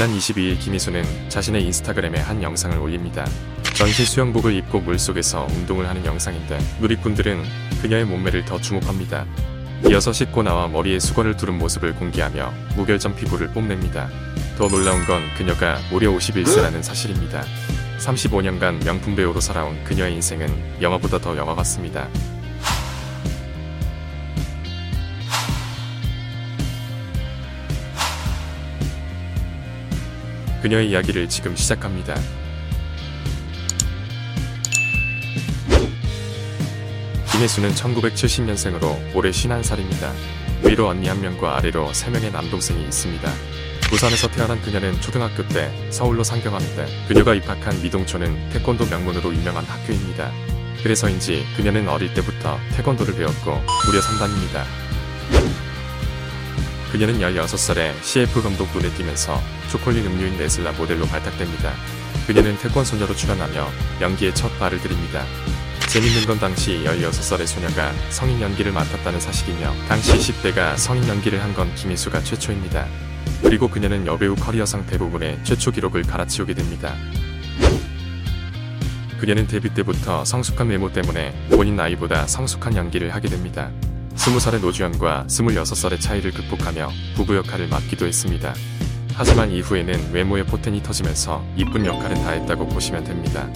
지난 22일 김희수는 자신의 인스타그램에 한 영상을 올립니다. 전신 수영복을 입고 물속에서 운동을 하는 영상인데 누리꾼들은 그녀의 몸매를 더 주목합니다. 이어서 씻고 나와 머리에 수건을 두른 모습을 공개하며 무결점 피부를 뽐냅니다. 더 놀라운 건 그녀가 무려 51세라는 사실입니다. 35년간 명품 배우로 살아온 그녀의 인생은 영화보다 더 영화 같습니다. 그녀의 이야기를 지금 시작합니다. 김혜수는 1970년생으로 올해 51살입니다. 위로 언니 한 명과 아래로 3명의 남동생이 있습니다. 부산에서 태어난 그녀는 초등학교 때 서울로 상경합니다. 그녀가 입학한 미동초는 태권도 명문으로 유명한 학교입니다. 그래서인지 그녀는 어릴 때부터 태권도를 배웠고 무려 3단입니다. 그녀는 16살에 CF 감독 눈에 띄면서 초콜릿 음료인 네슬라 모델로 발탁됩니다. 그녀는 태권 소녀로 출연하며 연기에 첫 발을 들입니다. 재밌는 건 당시 16살의 소녀가 성인 연기를 맡았다는 사실이며 당시 10대가 성인 연기를 한 건 김희수가 최초입니다. 그리고 그녀는 여배우 커리어상 대부분의 최초 기록을 갈아치우게 됩니다. 그녀는 데뷔 때부터 성숙한 외모 때문에 본인 나이보다 성숙한 연기를 하게 됩니다. 20살의 노주현과 26살의 차이를 극복하며 부부 역할을 맡기도 했습니다. 하지만 이후에는 외모의 포텐이 터지면서 이쁜 역할을 다 했다고 보시면 됩니다.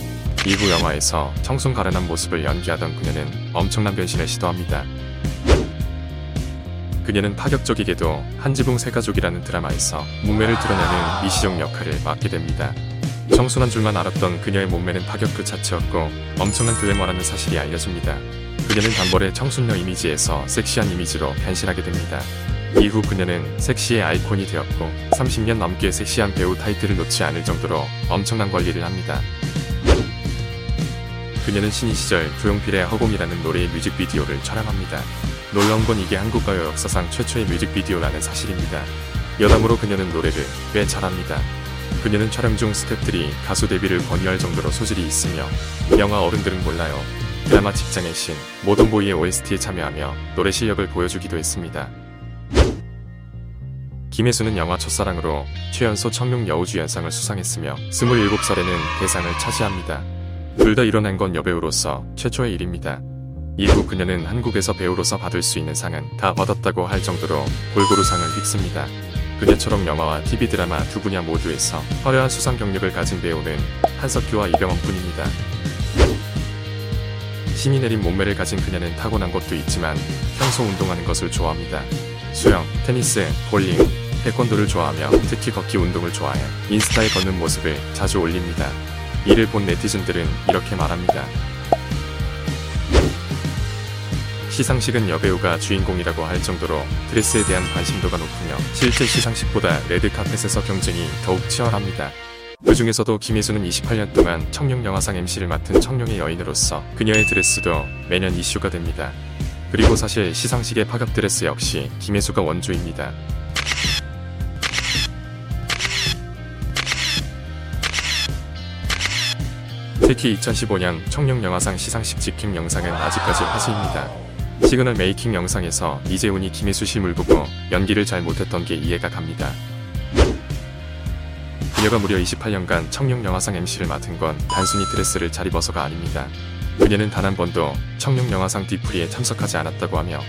이후 영화에서 청순 가련한 모습을 연기하던 그녀는 엄청난 변신을 시도합니다. 그녀는 파격적이게도 한지붕 새가족이라는 드라마에서 몸매를 드러내는 미시종 역할을 맡게 됩니다. 청순한 줄만 알았던 그녀의 몸매는 파격 그 자체였고 엄청난 글래머라는 사실이 알려집니다. 그녀는 단벌의 청순녀 이미지에서 섹시한 이미지로 변신하게 됩니다. 이후 그녀는 섹시의 아이콘이 되었고 30년 넘게 섹시한 배우 타이틀을 놓지 않을 정도로 엄청난 관리를 합니다. 그녀는 신인 시절 조용필의 허공이라는 노래의 뮤직비디오를 촬영합니다. 놀라운 건 이게 한국 가요 역사상 최초의 뮤직비디오라는 사실입니다. 여담으로 그녀는 노래를 꽤 잘합니다. 그녀는 촬영 중 스태프들이 가수 데뷔를 권유할 정도로 소질이 있으며 영화 어른들은 몰라요. 드라마 직장의 신 모던보이의 OST에 참여하며 노래 실력을 보여주기도 했습니다. 김혜수는 영화 첫사랑으로 최연소 청룡 여우주연상을 수상했으며 27살에는 대상을 차지합니다. 둘 다 일어난 건 여배우로서 최초의 일입니다. 이후 그녀는 한국에서 배우로서 받을 수 있는 상은 다 받았다고 할 정도로 골고루 상을 휩습니다. 그녀처럼 영화와 TV 드라마 두 분야 모두에서 화려한 수상 경력을 가진 배우는 한석규와 이병헌 뿐입니다. 힘이 내린 몸매를 가진 그녀는 타고난 것도 있지만 평소 운동하는 것을 좋아합니다. 수영, 테니스, 볼링, 태권도를 좋아하며 특히 걷기 운동을 좋아해 인스타에 걷는 모습을 자주 올립니다. 이를 본 네티즌들은 이렇게 말합니다. 시상식은 여배우가 주인공이라고 할 정도로 드레스에 대한 관심도가 높으며 실제 시상식보다 레드카펫에서 경쟁이 더욱 치열합니다. 그 중에서도 김혜수는 28년 동안 청룡 영화상 MC를 맡은 청룡의 여인으로서 그녀의 드레스도 매년 이슈가 됩니다. 그리고 사실 시상식의 파격 드레스 역시 김혜수가 원조입니다. 특히 2015년 청룡영화상 시상식 직캠 영상은 아직까지 화제입니다. 시그널 making 영상에서 이제훈이 김혜수 씨를 보고 연기를 잘 못했던 게 이해가 갑니다. 그녀가 무려 28년간 청룡영화상 MC를 맡은 건 단순히 드레스를 잘 입어서가 아닙니다. 그녀는 단 한 번도 청룡영화상 뒤풀이에 참석하지 않았다고 하며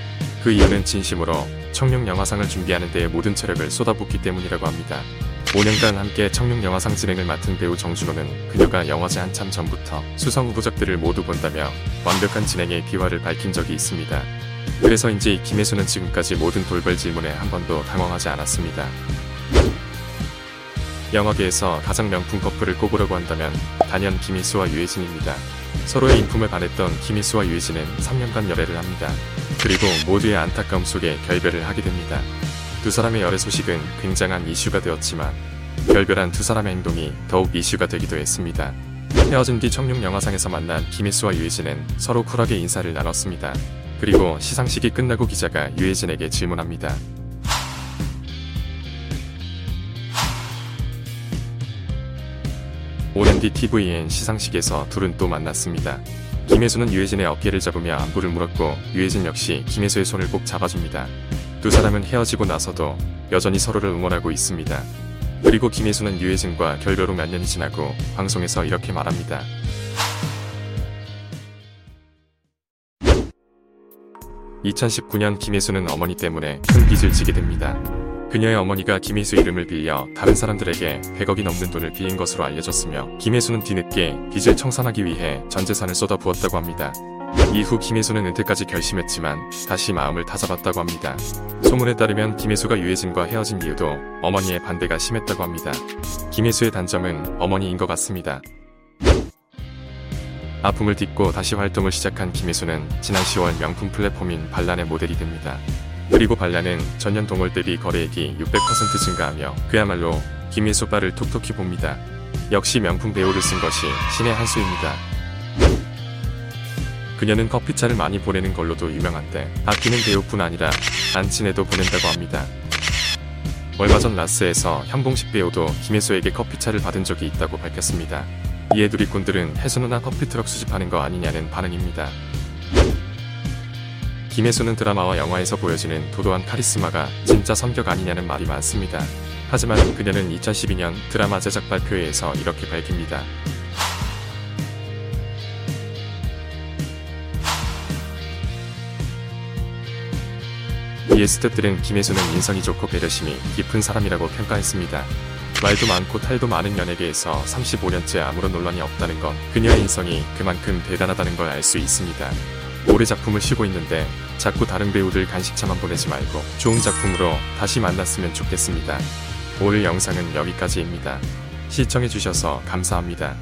그 이유는 진심으로 청룡영화상을 준비하는 데에 모든 체력을 쏟아붓기 때문이라고 합니다. 5년간 함께 청룡영화상 진행을 맡은 배우 정준호는 그녀가 영화제 한참 전부터 수상 후보작들을 모두 본다며 완벽한 진행의 비화를 밝힌 적이 있습니다. 그래서인지 김혜수는 지금까지 모든 돌발 질문에 한 번도 당황하지 않았습니다. 영화계에서 가장 명품 커플을 꼽으려고 한다면 단연 김희수와 유해진입니다. 서로의 인품에 반했던 김희수와 유해진은 3년간 열애를 합니다. 그리고 모두의 안타까움 속에 결별을 하게 됩니다. 두 사람의 열애 소식은 굉장한 이슈가 되었지만 결별한 두 사람의 행동이 더욱 이슈가 되기도 했습니다. 헤어진 뒤 청룡 영화상에서 만난 김혜수와 유해진은 서로 쿨하게 인사를 나눴습니다. 그리고 시상식이 끝나고 기자가 유해진에게 질문합니다. 5년 뒤 TVN 시상식에서 둘은 또 만났습니다. 김혜수는 유해진의 어깨를 잡으며 안부를 물었고 유해진 역시 김혜수의 손을 꼭 잡아줍니다. 두 사람은 헤어지고 나서도 여전히 서로를 응원하고 있습니다. 그리고 김혜수는 유해진과 결별 후 몇 년이 지나고 방송에서 이렇게 말합니다. (2019년) 김혜수는 어머니 때문에 큰 빚을 지게 됩니다. 그녀의 어머니가 김혜수 이름을 빌려 다른 사람들에게 100억이 넘는 돈을 빌린 것으로 알려졌으며 김혜수는 뒤늦게 빚을 청산하기 위해 전 재산을 쏟아부었다고 합니다. 이후 김혜수는 은퇴까지 결심했지만 다시 마음을 다잡았다고 합니다. 소문에 따르면 김혜수가 유해진과 헤어진 이유도 어머니의 반대가 심했다고 합니다. 김혜수의 단점은 어머니인 것 같습니다. 아픔을 딛고 다시 활동을 시작한 김혜수는 지난 10월 명품 플랫폼인 반란의 모델이 됩니다. 그리고 반란은 전년 동월 대비 거래액이 600% 증가하며 그야말로 김혜수 바를 톡톡히 봅니다. 역시 명품 배우를 쓴 것이 신의 한 수입니다. 그녀는 커피차를 많이 보내는 걸로도 유명한데 아끼는 배우뿐 아니라 안친에도 보낸다고 합니다. 얼마 전 라스에서 현봉식 배우도 김혜수에게 커피차를 받은 적이 있다고 밝혔습니다. 이에 누리꾼들은 혜수 누나 커피트럭 수집하는 거 아니냐는 반응입니다. 김혜수는 드라마와 영화에서 보여지는 도도한 카리스마가 진짜 성격 아니냐는 말이 많습니다. 하지만 그녀는 2012년 드라마 제작 발표회에서 이렇게 밝힙니다. 이에 스탭들은 김혜수는 인성이 좋고 배려심이 깊은 사람이라고 평가했습니다. 말도 많고 탈도 많은 연예계에서 35년째 아무런 논란이 없다는 건 그녀의 인성이 그만큼 대단하다는 걸 알 수 있습니다. 올해 작품을 쉬고 있는데 자꾸 다른 배우들 간식차만 보내지 말고 좋은 작품으로 다시 만났으면 좋겠습니다. 오늘 영상은 여기까지입니다. 시청해주셔서 감사합니다.